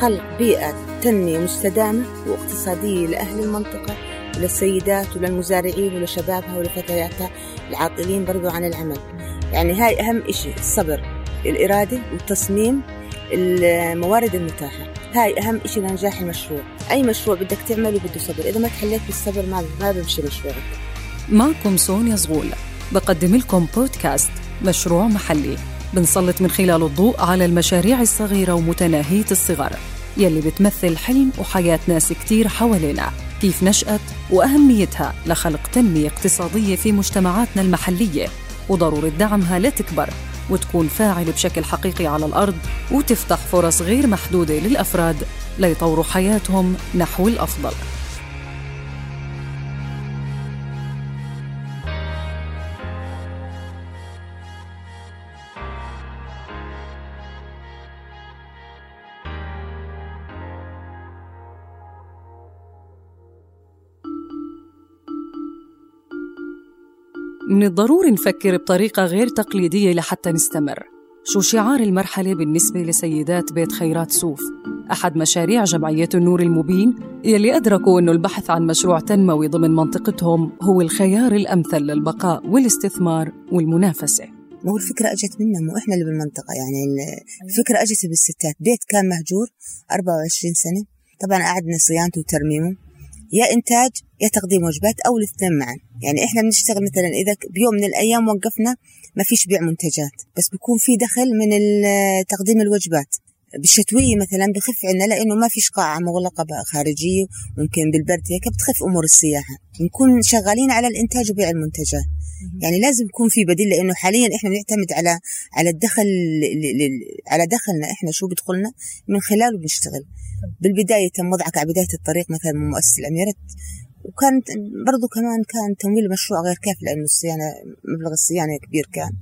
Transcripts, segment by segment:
خلق بيئة تنمية مستدامة واقتصادية لأهل المنطقة وللسيدات وللمزارعين ولشبابها ولفتياتها العاطلين برضو عن العمل. يعني هاي أهم إشي الصبر الإرادة والتصميم الموارد المتاحة. هاي أهم إشي لنجاح المشروع. أي مشروع بدك تعمله بده صبر. إذا ما تحليت بالصبر ما بمشي مشروعك. معكم سونيا زغول. بقدم لكم بودكاست مشروع محلي. بنسلط من خلاله الضوء على المشاريع الصغيرة ومتناهية الصغر. يلي بتمثل حلم وحياة ناس كتير حوالينا. كيف نشأت وأهميتها لخلق تنمية اقتصادية في مجتمعاتنا المحلية. وضرورة دعمها لتكبر وتكون فاعل بشكل حقيقي على الأرض وتفتح فرص غير محدودة للأفراد ليطوروا حياتهم نحو الأفضل. من الضروري نفكر بطريقة غير تقليدية لحتى نستمر. شو شعار المرحلة بالنسبة لسيدات بيت خيرات سوف؟ أحد مشاريع جمعية النور المبين يلي أدركوا أنه البحث عن مشروع تنموي ضمن منطقتهم هو الخيار الأمثل للبقاء والاستثمار والمنافسة. ما هو الفكرة أجت منا مو إحنا اللي بالمنطقة يعني الفكرة أجت بالستات. بيت كان مهجور 24 سنة. طبعا قعدنا صيانته وترميمه. يا إنتاج يا تقديم وجبات أو الاثنين معا. يعني إحنا بنشتغل مثلا إذا بيوم من الأيام وقفنا ما فيش بيع منتجات بس بيكون في دخل من تقديم الوجبات. بالشتوية مثلا بخف عنا لأنه ما فيش قاعة مغلقة خارجية ممكن بالبرد هيك بتخف أمور السياحة. نكون شغالين على الإنتاج وبيع المنتجات. يعني لازم يكون في بديل لأنه حاليا إحنا بنعتمد على على الدخل على دخلنا إحنا شو بدخلنا من خلاله بنشتغل. بالبداية تم وضعك على بداية الطريق مثلا من مؤسسة الأميرة وكانت برضو كمان كان تمويل المشروع غير كافي لأنه الصيانة مبلغ الصيانة كبير كان.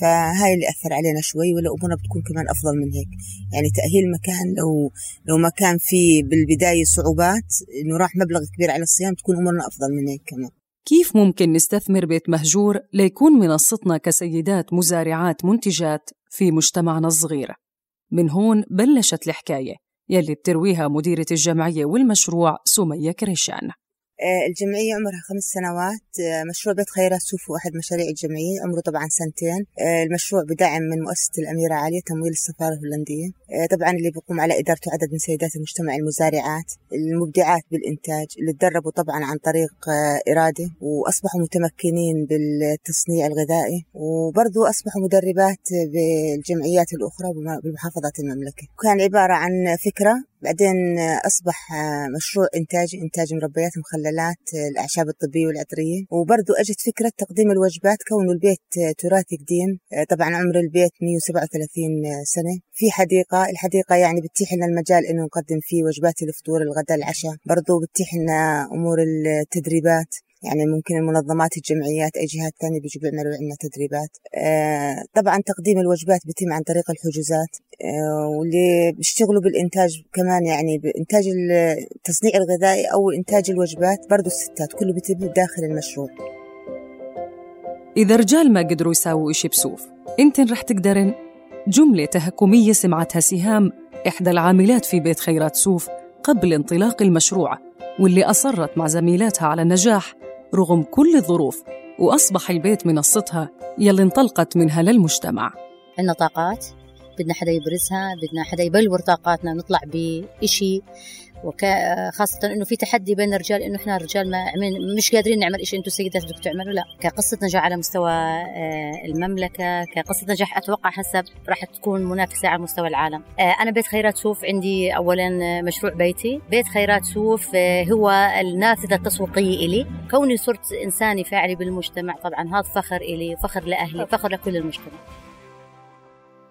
فهاي اللي أثر علينا شوي ولا أمورنا بتكون كمان أفضل من هيك. يعني تأهيل مكان لو لو ما كان في بالبداية صعوبات إنه راح مبلغ كبير على الصيانة تكون أمورنا أفضل من هيك كمان. كيف ممكن نستثمر بيت مهجور ليكون منصتنا كسيدات مزارعات منتجات في مجتمعنا الصغير؟ من هون بلشت الحكاية يلي بترويها مديرة الجمعية والمشروع سمية كريشان. الجمعية عمرها خمس سنوات. مشروع بيت خيرات سوف واحد مشاريع الجمعية عمره طبعا سنتين. المشروع بدعم من مؤسسة الأميرة عالية تمويل السفارة الهولندية. طبعا اللي بيقوم على إدارته عدد من سيدات المجتمع المزارعات المبدعات بالإنتاج اللي تدربوا طبعا عن طريق إرادة وأصبحوا متمكنين بالتصنيع الغذائي وبرضو أصبحوا مدربات بالجمعيات الأخرى بمحافظات المملكة. كان عبارة عن فكرة بعدين أصبح مشروع إنتاج إنتاج مربيات مخللات الأعشاب الطبية والعطرية. وبرضو أجت فكرة تقديم الوجبات كونه البيت تراثي قديم. طبعا عمر البيت 137 سنة. في حديقة الحديقة يعني بتتيح لنا المجال إنه نقدم فيه وجبات الفطور الغداء العشاء. برضو بتتيح لنا أمور التدريبات. يعني ممكن المنظمات الجمعيات أي جهات ثانية بيجوا بيعملوا عندنا تدريبات. آه طبعا تقديم الوجبات بيتم عن طريق الحجوزات. آه واللي بيشتغلوا بالإنتاج كمان يعني بإنتاج التصنيع الغذائي أو إنتاج الوجبات برضو الستات كله بيتم داخل المشروع. إذا رجال ما قدروا يساووا إشي بسوف انتن رح تقدرن جملة تهكمية سمعتها سهام إحدى العاملات في بيت خيرات سوف قبل انطلاق المشروع واللي أصرت مع زميلاتها على النجاح رغم كل الظروف وأصبح البيت منصتها يلي انطلقت منها للمجتمع. عندنا طاقات بدنا حدا يبرزها بدنا حدا يبلور طاقاتنا نطلع بإشي. وخاصة إنه في تحدي بين الرجال إنه إحنا الرجال ما مش قادرين نعمل شيء أنتم سيدات بدكم تعملوا؟ لا. كقصة نجاح على مستوى آه، المملكة كقصة نجاح أتوقع حسب راح تكون منافسة على مستوى العالم. آه، أنا بيت خيرات سوف عندي اولا مشروع بيتي. بيت خيرات سوف آه، هو النافذة التسويقية إلي. كوني صرت إنساني فاعلي بالمجتمع طبعا هذا فخر إلي فخر لأهلي فخر لكل المجتمع.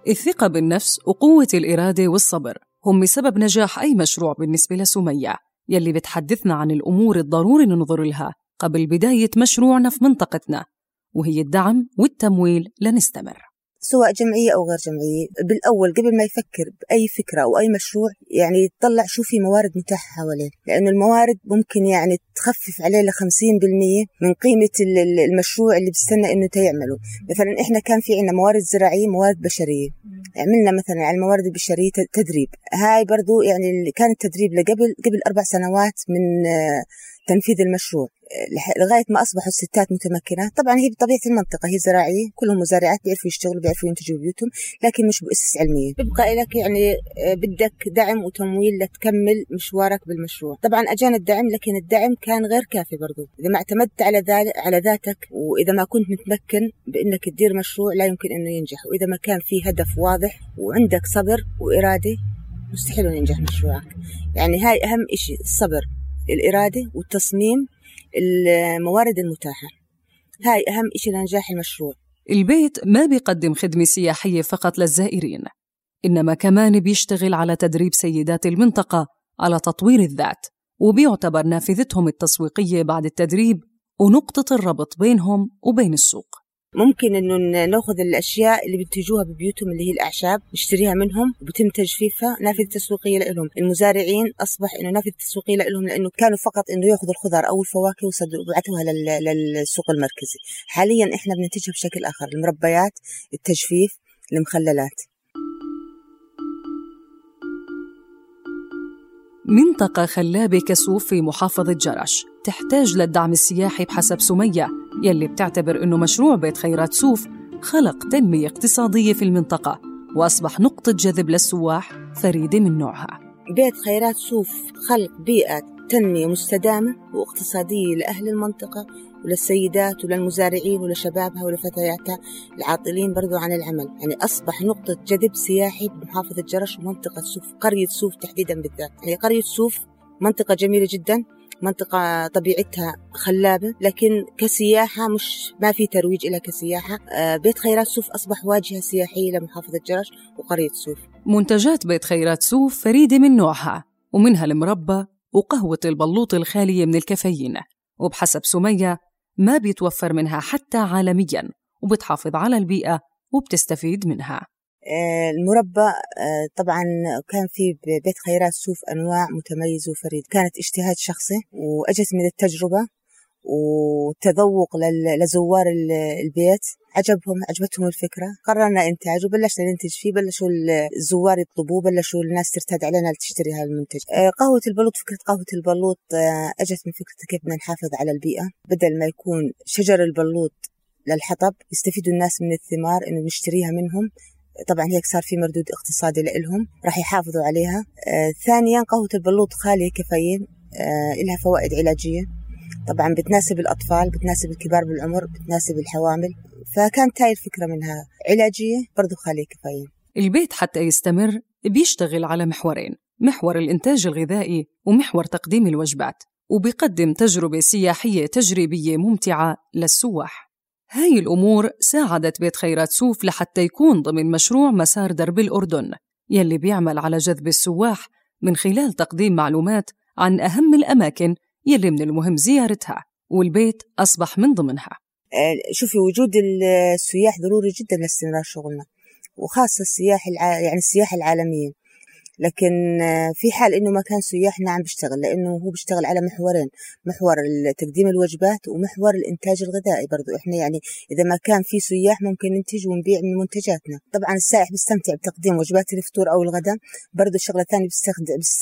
الثقة بالنفس وقوة الإرادة والصبر هم بسبب نجاح أي مشروع بالنسبة لسمية يلي بتحدثنا عن الأمور الضروري ننظر لها قبل بداية مشروعنا في منطقتنا وهي الدعم والتمويل لنستمر. سواء جمعية أو غير جمعية بالأول قبل ما يفكر بأي فكرة أو أي مشروع يعني يطلع شو في موارد متاحة حواليه. لأنه الموارد ممكن يعني تخفف عليه ل 50% من قيمة المشروع اللي بيستنى إنه تيعمله. مثلا إحنا كان في عندنا موارد زراعية موارد بشرية. عملنا مثلا على الموارد البشرية تدريب. هاي برضو يعني كان التدريب لقبل قبل أربع سنوات من آه، تنفيذ المشروع. لغاية ما أصبحوا الستات متمكنات. طبعا هي بطبيعة المنطقة هي زراعية كلهم مزارعات بيعرفوا يشتغلوا بيعرفوا ينتجوا بيوتهم لكن مش بأسس علمية. بيبقى لك يعني آه، بدك دعم وتمويل لتكمل مشوارك بالمشروع. طبعا أجانا الدعم لكن الدعم كان غير كافي برضو. إذا ما اعتمدت على على ذاتك وإذا ما كنت متمكن بأنك تدير مشروع لا يمكن أنه ينجح. وإذا ما كان في هدف واضح وعندك صبر وإرادة مستحيل ينجح مشروعك. يعني هاي أهم شيء الصبر. الإرادة والتصميم الموارد المتاحة. هاي أهم شيء لنجاح المشروع. البيت ما بيقدم خدمة سياحية فقط للزائرين إنما كمان بيشتغل على تدريب سيدات المنطقة على تطوير الذات وبيعتبر نافذتهم التسويقية بعد التدريب ونقطة الربط بينهم وبين السوق. ممكن إنه نأخذ الأشياء اللي بينتجوها ببيوتهم اللي هي الأعشاب نشتريها منهم وبتم تجفيفها نافذة تسويقية لهم. المزارعين أصبح إنه نافذة تسويقية لهم لأنه كانوا فقط إنه يأخذوا الخضار أو الفواكه ويبعثوها للسوق المركزي. حاليا إحنا بننتجها بشكل آخر المربيات التجفيف المخللات. منطقة خلابة كسوف في محافظة جرش تحتاج للدعم السياحي بحسب سمية. يلي بتعتبر أنه مشروع بيت خيرات سوف خلق تنمية اقتصادية في المنطقة وأصبح نقطة جذب للسواح فريدة من نوعها. بيت خيرات سوف خلق بيئة تنمية مستدامة واقتصادية لأهل المنطقة وللسيدات وللمزارعين ولشبابها ولفتياتها العاطلين برضو عن العمل. يعني أصبح نقطة جذب سياحي بمحافظة جرش ومنطقة سوف قرية سوف تحديدا بالذات. يعني قرية سوف منطقة جميلة جدا منطقة طبيعتها خلابة لكن كسياحة مش ما في ترويج لها كسياحة. آه، بيت خيرات سوف أصبح واجهة سياحية لمحافظة جرش وقرية سوف. منتجات بيت خيرات سوف فريدة من نوعها ومنها المربى وقهوة البلوط الخالية من الكافيين. وبحسب سمية ما بيتوفر منها حتى عالميا وبتحافظ على البيئة وبتستفيد منها. المربى آه، طبعا كان في بيت خيرات سوف أنواع متميزه وفريد. كانت اجتهاد شخصي وأجت من التجربة وتذوق لزوار البيت. عجبهم عجبتهم الفكرة. قررنا إنتاج وبلشنا ننتج فيه. بلشوا الزوار يطلبوه. بلشوا الناس ترتاد علينا لتشتري هذا المنتج. آه، قهوة البلوط فكرة قهوة البلوط أجت من فكرة كيف بدنا نحافظ على البيئة. بدل ما يكون شجر البلوط للحطب يستفيدوا الناس من الثمار إنه نشتريها منهم. طبعا هيك صار في مردود اقتصادي لهم راح يحافظوا عليها. آه ثانيا قهوة البلوط خالية كافيين آه لها فوائد علاجية. طبعا بتناسب الأطفال بتناسب الكبار بالعمر بتناسب الحوامل. فكانت هاي الفكرة منها. علاجية برضو خالية كافيين البيت حتى يستمر بيشتغل على محورين محور الإنتاج الغذائي ومحور تقديم الوجبات وبيقدم تجربة سياحية تجريبية ممتعة للسواح. هاي الأمور ساعدت بيت خيرات سوف لحتى يكون ضمن مشروع مسار درب الأردن يلي بيعمل على جذب السواح من خلال تقديم معلومات عن أهم الأماكن يلي من المهم زيارتها والبيت أصبح من ضمنها. آه، شوفي وجود السياح ضروري جدا لاستمرار شغلنا وخاصة السياح الع... يعني السياحة العالمية لكن آه، في حال إنه ما كان سياح نعم بيشتغل لأنه هو بيشتغل على محورين محور تقديم الوجبات ومحور الإنتاج الغذائي برضو. إحنا يعني إذا ما كان في سياح ممكن ننتج ونبيع من منتجاتنا. طبعا السائح بيستمتع بتقديم وجبات الفطور أو الغداء برضو الشغله الثانية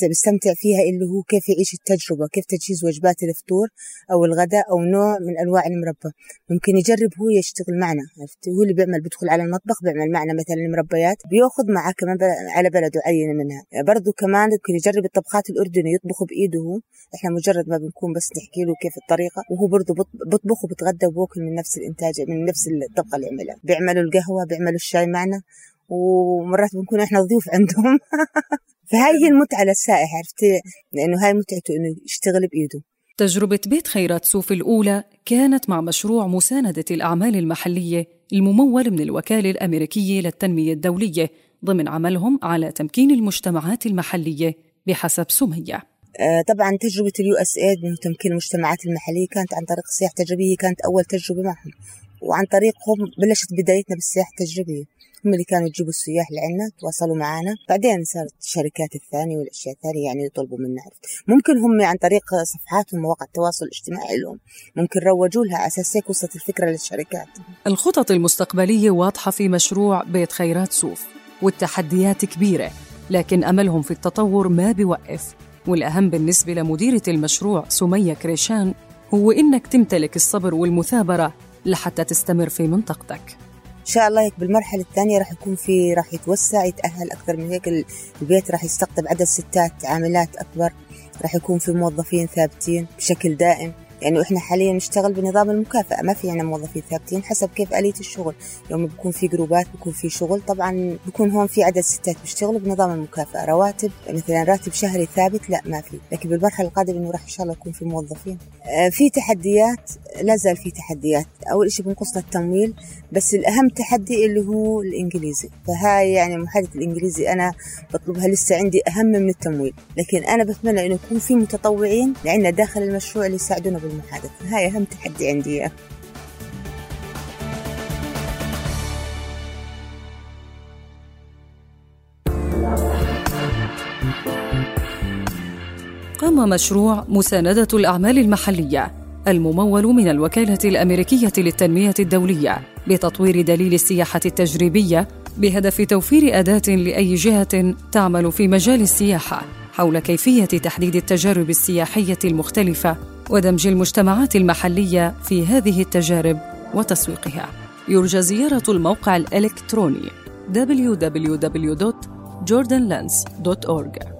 بيستمتع فيها اللي هو كيف يعيش التجربة كيف تجهيز وجبات الفطور أو الغداء أو نوع من أنواع المربى. ممكن يجرب هو يشتغل معنا عرفت؟ هو اللي بيعمل بيدخل على المطبخ بيعمل معنا مثلا المربيات بيأخذ معاه كمان على بلده عينه منها. برضو كمان ممكن يجرب الطبخات الأردني يطبخ بإيده. هو إحنا مجرد ما بنكون بس نحكي له كيف الطريقة وهو برضو بيطبخ وبتغدى وبوكل من نفس الإنتاج من نفس الطبخة اللي عملها. بيعملوا القهوة بيعملوا الشاي معنا ومرات بنكون إحنا ضيوف عندهم. فهاي هي المتعة للسائح عرفتي لأنه هاي متعته إنه يشتغل بإيده. تجربة بيت خيرات سوف الأولى كانت مع مشروع مساندة الأعمال المحلية الممول من الوكالة الأمريكية للتنمية الدولية. ضمن عملهم على تمكين المجتمعات المحلية بحسب سمية. آه، طبعا تجربة ال USAID من تمكين المجتمعات المحلية كانت عن طريق السياحة التجريبية كانت أول تجربة معهم. وعن طريقهم بلشت بدايتنا بالسياحة التجريبية. هم اللي كانوا يجيبوا السياح لعنا تواصلوا معنا. بعدين صارت الشركات الثانية والأشياء الثانية يعني يطلبوا منا ممكن هم عن طريق صفحاتهم ومواقع التواصل الاجتماعي لهم. ممكن روجوا لها أساس هيك وصلت الفكرة للشركات. الخطط المستقبلية واضحة في مشروع بيت خيرات سوف. والتحديات كبيرة لكن أملهم في التطور ما بيوقف. والأهم بالنسبة لمديرة المشروع سمية كريشان هو إنك تمتلك الصبر والمثابرة لحتى تستمر في منطقتك. إن شاء الله هيك بالمرحلة الثانية راح يكون في راح يتوسع يتأهل أكثر من هيك. البيت راح يستقطب عدد ستات عاملات أكبر راح يكون في موظفين ثابتين بشكل دائم. يعني إحنا حاليا نشتغل بنظام المكافأة. ما في عنا موظفين ثابتين حسب كيف آلية الشغل. يوم بكون في جروبات بكون في شغل طبعا بكون هون في عدد ستات بيشتغلوا بنظام المكافأة. رواتب مثلا راتب شهري ثابت لا ما في. لكن بالمرحلة القادمة إنه راح إن شاء الله يكون في موظفين. آه، في تحديات لا زال في تحديات. أول شيء بنقصنا التمويل بس الأهم تحدي اللي هو الإنجليزي. فهاي يعني محادثة الإنجليزي أنا بطلبها لسه عندي أهم من التمويل. لكن أنا بتمنى إنه يكون في متطوعين لعنا داخل المشروع اللي يساعدونا بالمحادثة. هاي أهم تحدي عندي قام مشروع مساندة الأعمال المحلية. الممول من الوكالة الأمريكية للتنمية الدولية بتطوير دليل السياحة التجريبية بهدف توفير أداة لأي جهة تعمل في مجال السياحة حول كيفية تحديد التجارب السياحية المختلفة ودمج المجتمعات المحلية في هذه التجارب وتسويقها. يرجى زيارة الموقع الإلكتروني www.jordanlands.org